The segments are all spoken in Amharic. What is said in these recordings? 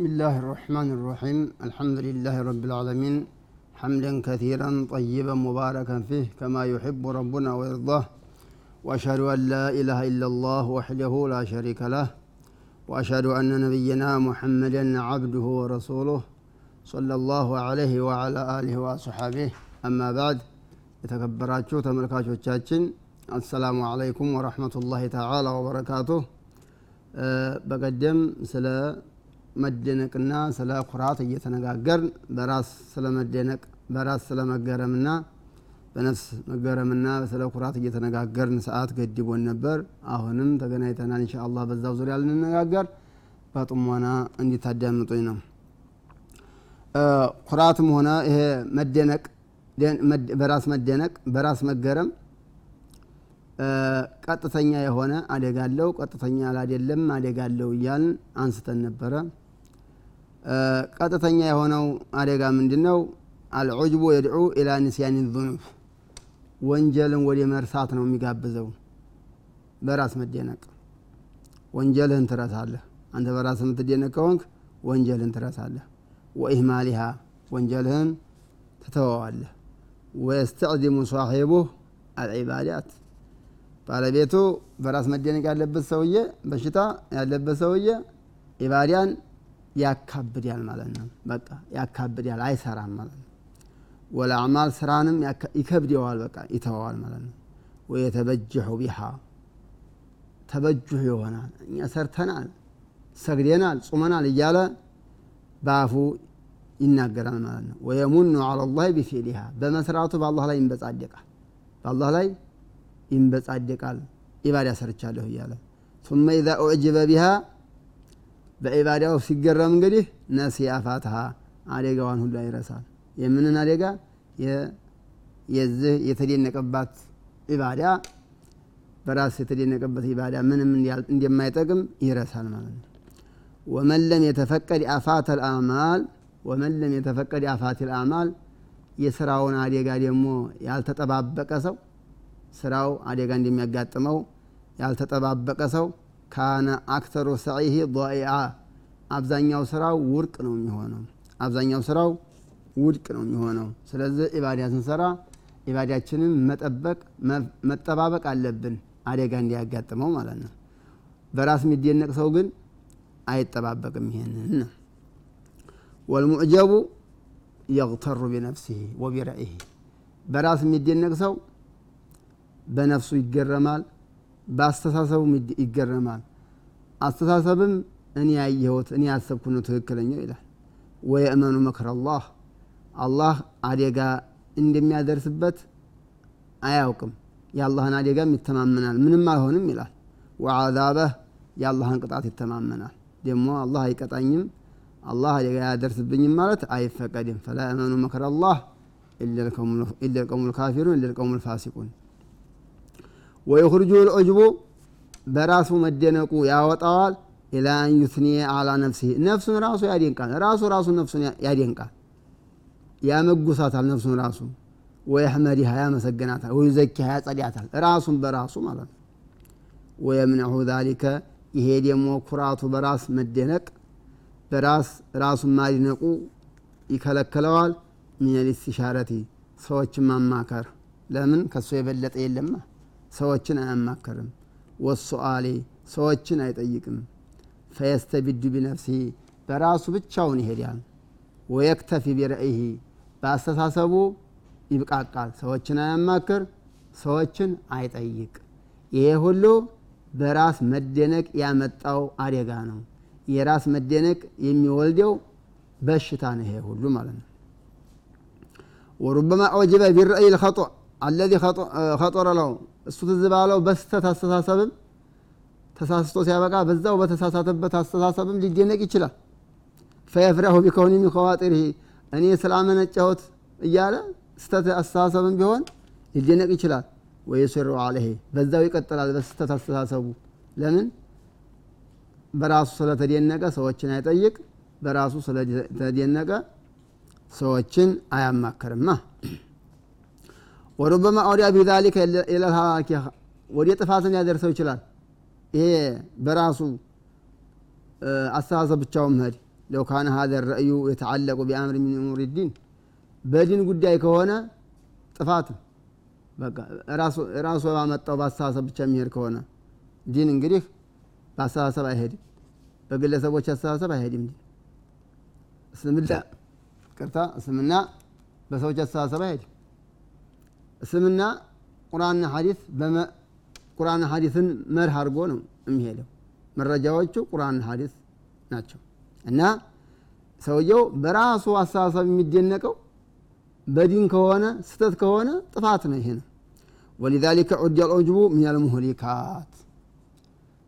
بسم الله الرحمن الرحيم الحمد لله رب العالمين حمدا كثيرا طيبا مباركا فيه كما يحب ربنا ويرضاه واشهد ان لا اله الا الله وحده لا شريك له واشهد ان نبينا محمدا عبده ورسوله صلى الله عليه وعلى اله واصحابه اما بعد የተከበራችሁ ተመልካቾቻችን አሰላሙ አለይኩም ወረህመቱላሂ ተዓላ ወበረካቱሁ በቀደም ስለ መደነቅና ስለ ኩራት እየተነጋገርን በራስ ስለ መደነቅ በራስ ስለ መገረምና በነፍስ መገረምና ስለ ኩራት እየተነጋገርን ሰዓት ገድቦን ነበር። አሁንም ተገናኝተናል እንሻ አላህ በዛው ዙሪያ ልንነጋገር በጥሞና እንዲታዳምጡኝ ነው። ኩራትም ሆነ ይሄ መደነቅ በራስ መደነቅ በራስ መገረም ቀጥተኛ የሆነ አደጋ አለው ቀጥተኛ አላደለም አደጋ አለው እያልን አንስተን ነበረ ቀጥተኛ የሆነው አደጋ ምንድን ነው አልዑጅቡ የድዑ ኢላ ንስያን ዙኑብ። ወንጀልን ወደ መርሳት ነው የሚጋብዘው። በራስ መደነቅ። ወንጀልህን ትረሳለህ። አንተ በራስ የምትደነቅ ከሆንክ ወንጀልህን ትረሳለህ። ወኢህማሊሃ ወንጀልህን ትተወዋለህ። ወየስተዕዚሙ ሳሒቡህ አልዒባዳት። ባለቤቱ በራስ መደነቅ ያለበት ሰውዬ በሽታ ያለበት ሰውዬ ኢባዳን ያካብዳል ማለት ነው። በቃ ያካብዳል አይሰራም ማለት ነው። ወላ ስራንም ይከብደዋል፣ በቃ ይተዋዋል ማለት ነው። ወየተበጅሑ ቢሃ ተበጅሑ ይሆናል። እኛ ሰርተናል፣ ሰግደናል፣ ጾመናል እያለ በአፉ ይናገራል ማለት ነው። ወየሙኑ ዐለ ላህ ቢፊዕሊሃ በመስራቱ በአላህ ላይ ይንበጻደቃል፣ በአላህ ላይ ይንበጻደቃል። ኢባዳ ሰርቻለሁ እያለ ثመ ኢዛ ኡዕጅበ ቢሃ በኢባዳው ሲገረም እንግዲህ ነሲ አፋትሃ አደጋዋን ሁሉ ይረሳል የምንን አደጋ? የዚህ የተደነቀባት ኢባዳ በራስ የተደነቀበት ኢባዳ ምንም እንደማይጠቅም ይረሳል ማለት ነው። ወመን ለም የተፈቀድ አፋት ልአማል ወመን ለም የተፈቀድ አፋት ልአማል የስራውን አደጋ ደግሞ ያልተጠባበቀ ሰው ስራው አደጋ እንደሚያጋጥመው ያልተጠባበቀ ሰው ካነ አክተሩ ሰዒህ ضኢዓ አብዛኛው ስራው ውድቅ ነው የሚሆነው። አብዛኛው ስራው ውድቅ ነው የሚሆነው። ስለዚህ ኢባዳ ስንሰራ ኢባዳችንን መጠበቅ መጠባበቅ አለብን አደጋ እንዲያጋጥመው ማለት ነው። በራስ የሚደነቅ ሰው ግን አይጠባበቅም ይሄንን። ነው ወልሙዕጀቡ የግተሩ ቢነፍሲህ ወቢረኢህ በራስ የሚደነቅ ሰው በነፍሱ ይገረማል በአስተሳሰቡም ይገረማል። አስተሳሰብም እኔ ያየሁት እኔ ያሰብኩ ነው ትክክለኛው ይላል። ወየእመኑ መክር አላህ አላህ አደጋ እንደሚያደርስበት አያውቅም። የአላህን አደጋም ይተማመናል። ምንም አልሆንም ይላል። ወዓዛበህ የአላህን ቅጣት ይተማመናል። ደግሞ አላህ አይቀጣኝም አላህ አደጋ ያደርስብኝም ማለት አይፈቀድም። ፈላ እመኑ መክር አላህ ኢላ ልቀውሙ ልካፊሩን ኢላ ልቀውሙ ልፋሲቁን ወይኽርጁ ልዑጅቡ በራሱ መደነቁ ያወጣዋል። ኢላ አን ዩትኒየ አላ ነፍሲህ ነፍሱን ራሱ ያደንቃል። ራሱ ራሱ ነፍሱን ያደንቃል። ያመጉሳታል ነፍሱን ራሱ። ወየሕመዲሃ ያመሰግናታል። ወዩዘኪሃ ያጸዳታል። ራሱን በራሱ ማለት ነው። ወየምነዑ ዛሊከ። ይሄ ደግሞ ኩራቱ በራስ መደነቅ በራስ ራሱን ማድነቁ ይከለክለዋል። ሚን ልስትሻረቲ ሰዎችን ማማከር። ለምን? ከሱ የበለጠ የለማ ሰዎችን አያማከርም። ወሱአሌ ሰዎችን አይጠይቅም። ፈየስተቢዱ ቢነፍሲሂ በራሱ ብቻውን ይሄዳል። ወየክተፊ ቢረእይህ በአስተሳሰቡ ይብቃቃል። ሰዎችን አያማክር ሰዎችን አይጠይቅ። ይሄ ሁሉ በራስ መደነቅ ያመጣው አደጋ ነው። የራስ መደነቅ የሚወልደው በሽታ ነው ይሄ ሁሉ ማለት ነው። ወሩበማ ዑጅበ ቢረእይ ልኸጡዕ አለዚ ኸጦረ ለው እሱ ትዝ በስተት አስተሳሰብም ተሳስቶ ሲያበቃ በዛው በተሳሳተበት አስተሳሰብም ሊደነቅ ይችላል። ፈየፍረሁ ቢከውኒ ሚን እኔ ስላመነጨሁት እያለ ስተት አስተሳሰብም ቢሆን ሊደነቅ ይችላል። ወየስሩ አለህ በዛው ይቀጥላል በስተት አስተሳሰቡ። ለምን? በራሱ ስለተደነቀ ሰዎችን አይጠይቅ በራሱ ስለተደነቀ ሰዎችን አያማክርማ ወሩበማ አውዲያ ቢዛሊከ ኢለልሃላኪ ወደ ጥፋትን ሊያደርሰው ይችላል። ይሄ በራሱ አስተሳሰብ ብቻውን መሄድ። ለው ካነ ሀዘ ረእዩ የተዓለቁ ቢአምር ሚን እሙር ዲን። በዲን ጉዳይ ከሆነ ጥፋት ራሱ ባመጣው በአስተሳሰብ ብቻ የሚሄድ ከሆነ ዲን እንግዲህ በአስተሳሰብ አይሄድም፣ በግለሰቦች አስተሳሰብ አይሄድም። እስልምና ቅርታ እስልምና በሰዎች አስተሳሰብ አይሄድም። እስልምና ቁርአንና ሐዲስ ቁርአንና ሐዲስን መርህ አድርጎ ነው የሚሄደው። መረጃዎቹ ቁርአንና ሐዲስ ናቸው እና ሰውየው በራሱ አስተሳሰብ የሚደነቀው በዲን ከሆነ ስተት ከሆነ ጥፋት ነው። ይሄ ነው። ወሊዛሊከ አልዑጅቡ ሚነል ሙህሊካት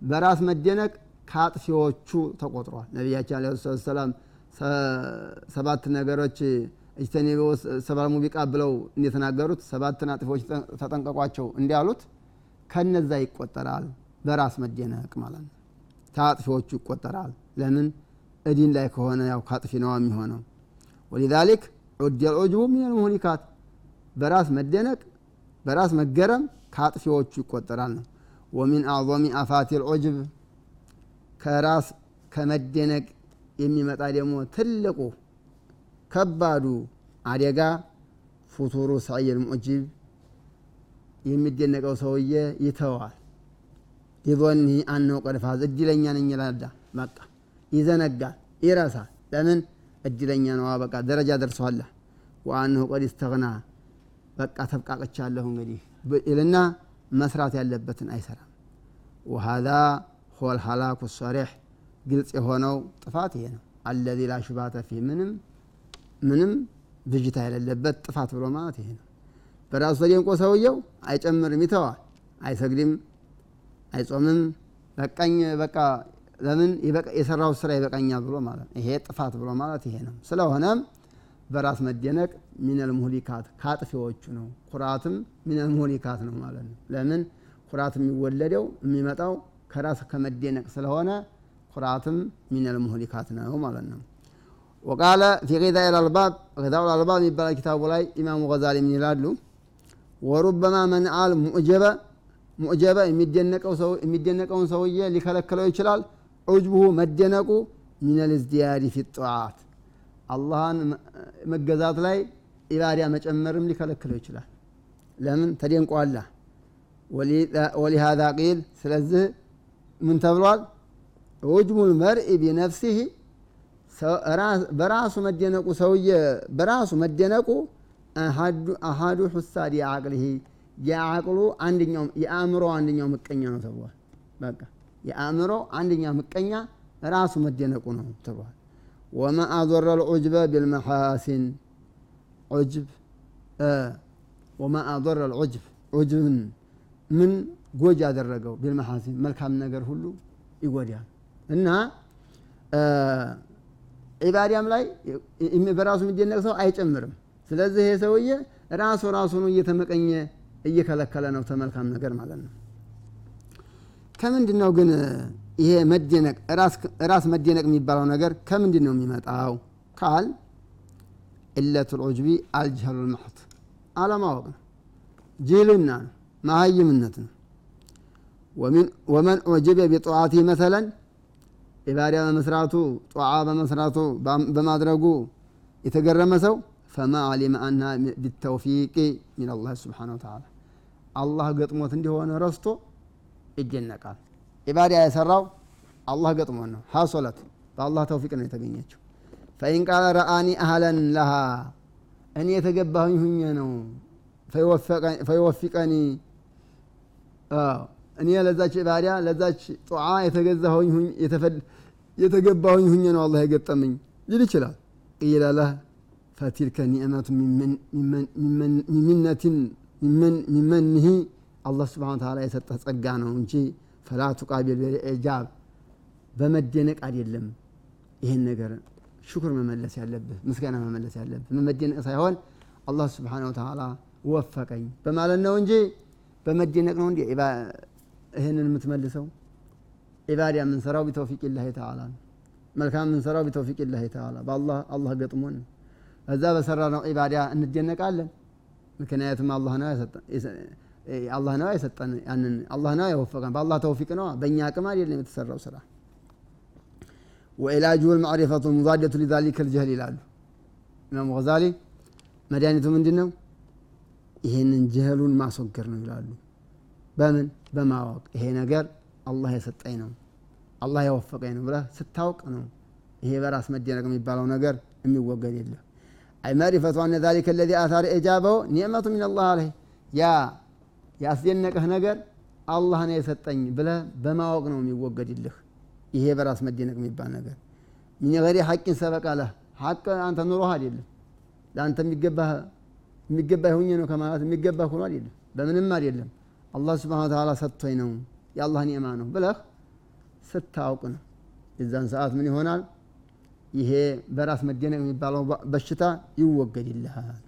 በራስ መደነቅ ከአጥፊዎቹ ተቆጥሯል። ነቢያችን ዓለይሂ ሰላም ሰባት ነገሮች እጅተኒቡ ሰበል ሙቢቃ ብለው እንደተናገሩት ሰባትን አጥፊዎች ተጠንቀቋቸው እንዲያሉት ከነዛ ይቆጠራል። በራስ መደነቅ ማለት ነው። ከአጥፊዎቹ ይቆጠራል። ለምን እዲን ላይ ከሆነ ያው ከአጥፊ ነዋ የሚሆነው። ወሊዛሊክ ዑድ አልዑጅቡ ሚነል ሙህሊካት በራስ መደነቅ በራስ መገረም ከአጥፊዎቹ ይቆጠራል ነው። ወሚን አዕظሚ አፋቲ ልዑጅብ ከራስ ከመደነቅ የሚመጣ ደግሞ ትልቁ ከባዱ አደጋ ፉቱሩ ሰዕይል ሙዕጂብ የሚደነቀው ሰውዬ ይተዋል። ሊዞኒ አነው ቀድ ፋዝ እድለኛ ነኝ ይላዳ በቃ ይዘነጋል፣ ይረሳል። ለምን እድለኛ ነዋ በቃ ደረጃ ደርሷላ። ወአነሁ ቀድ ስተግና በቃ ተብቃቅቻለሁ እንግዲህ ይልና መስራት ያለበትን አይሰራም። ወሃዛ ሆል ሀላኩ ሰሪሕ ግልጽ የሆነው ጥፋት ይሄ ነው። አለዚ ላ ሹባተ ፊህ ምንም ምንም ብዥታ የሌለበት ጥፋት ብሎ ማለት ይሄ ነው። በራሱ ተደንቆ ሰውየው አይጨምርም፣ ይተዋል፣ አይሰግድም፣ አይጾምም። በቃኝ በቃ ለምን የሰራው ስራ ይበቃኛል ብሎ ማለት ይሄ ጥፋት ብሎ ማለት ይሄ ነው። ስለሆነም በራስ መደነቅ ሚነል ሙህሊካት ከአጥፊዎቹ ነው። ኩራትም ሚነል ሙህሊካት ነው ማለት ነው። ለምን ኩራት የሚወለደው የሚመጣው ከራስ ከመደነቅ ስለሆነ ኩራትም ሚነል ሙህሊካት ነው ማለት ነው። ወቃለ ፊ ጊዛኢ ልአልባብ ጊዛኡ ልአልባብ የሚባለው ኪታቡ ላይ ኢማሙ ገዛሊ ምን ይላሉ? ወሩበማ መንአል ሙዕጀበ ሙዕጀበ የሚደነቀውን ሰውዬ ሊከለክለው ይችላል። ዑጅቡሁ መደነቁ ሚነል ዝዲያዲ ፊ ጧዓት አላህን መገዛት ላይ ኢባዳ መጨመርም ሊከለክለው ይችላል። ለምን ተደንቋላ። ወሊሃዛ ቂል ስለዚህ ምን ተብሏል? ዑጅቡል መርኢ ቢነፍሲህ በራሱ መደነቁ ሰውዬ በራሱ መደነቁ አሃዱ ሑሳድ የአቅልህ የአቅሉ አንደኛው የአእምሮ አንደኛው ምቀኛ ነው ተብሏል። በቃ የአእምሮ አንደኛው ምቀኛ ራሱ መደነቁ ነው ተብሏል። ወማ አضረ ልዑጅበ ቢልመሓሲን ዑጅብ ወማ አضረ ልዑጅብ ዑጅብን ምን ጎጅ ያደረገው ቢልመሓሲን መልካም ነገር ሁሉ ይጎዳል እና ዒባዳም ላይ በራሱ የሚደነቅ ሰው አይጨምርም። ስለዚህ ይሄ ሰውዬ ራሱ ራሱኑ እየተመቀኘ እየከለከለ ነው ተመልካም ነገር ማለት ነው። ከምንድን ነው ግን ይሄ መደነቅ ራስ መደነቅ የሚባለው ነገር ከምንድን ነው የሚመጣው ካል ኢለቱ ልዑጅቢ አልጀህሉ ልመሕት አለማወቅ ነው፣ ጅህልና ነው፣ መሀይምነት ነው። ወመን ዑጅበ ቢጠዋቲ መሰለን ኢባዳ በመስራቱ ጧዓ በመስራቱ በማድረጉ የተገረመ ሰው ፈማ አሊመ አና ቢተውፊቂ ሚን አላህ ስብሓነ ወተዓላ አላህ ገጥሞት እንዲሆነ ረስቶ ይደነቃል። ኢባዳ የሰራው አላህ ገጥሞት ነው። ሀሶለት በአላህ ተውፊቅ ነው የተገኘችው። ፈኢን ቃለ ረአኒ አህለን ለሃ እኔ የተገባሁኝ ሁኜ ነው ፈይወፊቀኒ እኔ ለዛች ኢባዳ ለዛች ጧዓ የተገባሁኝ ሁኜ ነው አላህ የገጠመኝ ሊል ይችላል። ቂለ ለህ ፈቲልከ ኒዕመቱ ሚመነትን ሚመንህ አላህ ስብሓነ ወተዓላ የሰጠህ ጸጋ ነው እንጂ ፈላ ቱቃቢል ብልኢጃብ በመደነቅ አይደለም። ይህን ነገር ሽኩር መመለስ ያለብህ ምስጋና መመለስ ያለብህ በመደነቅ ሳይሆን አላህ ስብሓነ ወተዓላ ወፈቀኝ በማለት ነው እንጂ በመደነቅ ነው እንዲ ይህንን የምትመልሰው። ኢባዳ የምንሰራው ቢተውፊቅ ላህ ተዓላ ነው። መልካም የምንሰራው ቢተውፊቅ ላህ ተዓላ በአላህ አላህ ገጥሞን እዛ በሰራ ነው ኢባዳ እንደነቃለን። ምክንያቱም አላህ ነው አላህ ነው የሰጠን ያንን አላህ ነው የወፈቀን በአላህ ተውፊቅ ነው። በእኛ አቅም አይደለም የተሰራው ስራ። ወኢላጁ ልማዕሪፈቱ ሙዛደቱ ሊዛሊከ ልጀህል ይላሉ ኢማሙ ገዛሊ መድኃኒቱ ምንድን ነው ይሄንን ጀህሉን ማስወገድ ነው ይላሉ በምን በማወቅ ይሄ ነገር አላህ የሰጠኝ ነው አላህ የወፈቀኝ ነው ብለህ ስታውቅ ነው ይሄ በራስ መደነቅ የሚባለው ነገር የሚወገድ የለም። አይ ማሪፈቱ አነ ዛሊከ ለዚ አታር ኢጃበው ኒዕመቱ ምን አላህ አለህ። ያ ያስደነቀህ ነገር አላህ ነው የሰጠኝ ብለህ በማወቅ ነው የሚወገድልህ። ይሄ በራስ መደነቅ የሚባል ነገር ሚን ገሪ ሐቂን ሰበቃ አንተ ኑሮህ አይደለም። ለአንተ የሚገባህ የሚገባህ ሁኜ ነው ከማለት የሚገባህ ሆኖ አይደለም። በምንም አይደለም አላህ ስብሓን ተዓላ ሰጥቶኝ ነው የአላህ ኒዕማ ነው ብለህ ስታውቅ ነው የዛን ሰዓት ምን ይሆናል ይሄ በራስ መደነቅ የሚባለው በሽታ ይወገድልሃል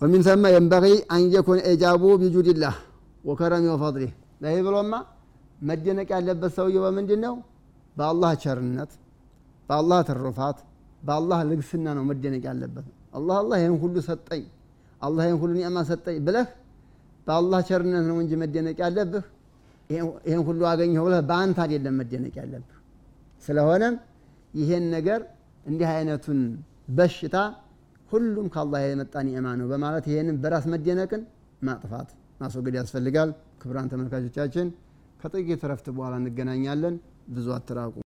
ومن ثم ينبغي أن يكون إجابه بجود الله وكرمه وفضله لا ብሎማ መደነቅ ያለበት ሰውየው በምንድን ነው በአላህ ቸርነት በአላህ ትሩፋት በአላህ ልግስና ነው መደነቅ ያለበት አላህ አላህ ይህን ሁሉ ሰጠኝ አላህ ይህን ሁሉ ኒዕማ ሰጠኝ ብለህ በአላህ ቸርነት ነው እንጂ መደነቅ ያለብህ? ይህን ሁሉ አገኘሁ ብለህ በአንተ አይደለም መደነቅ ያለብህ። ስለሆነም ይሄን ነገር እንዲህ አይነቱን በሽታ ሁሉም ከአላህ የመጣ ኒዕማ ነው በማለት ይሄንን በራስ መደነቅን ማጥፋት ማስወገድ ያስፈልጋል። ክቡራን ተመልካቾቻችን ከጥቂት ረፍት በኋላ እንገናኛለን። ብዙ አትራቁ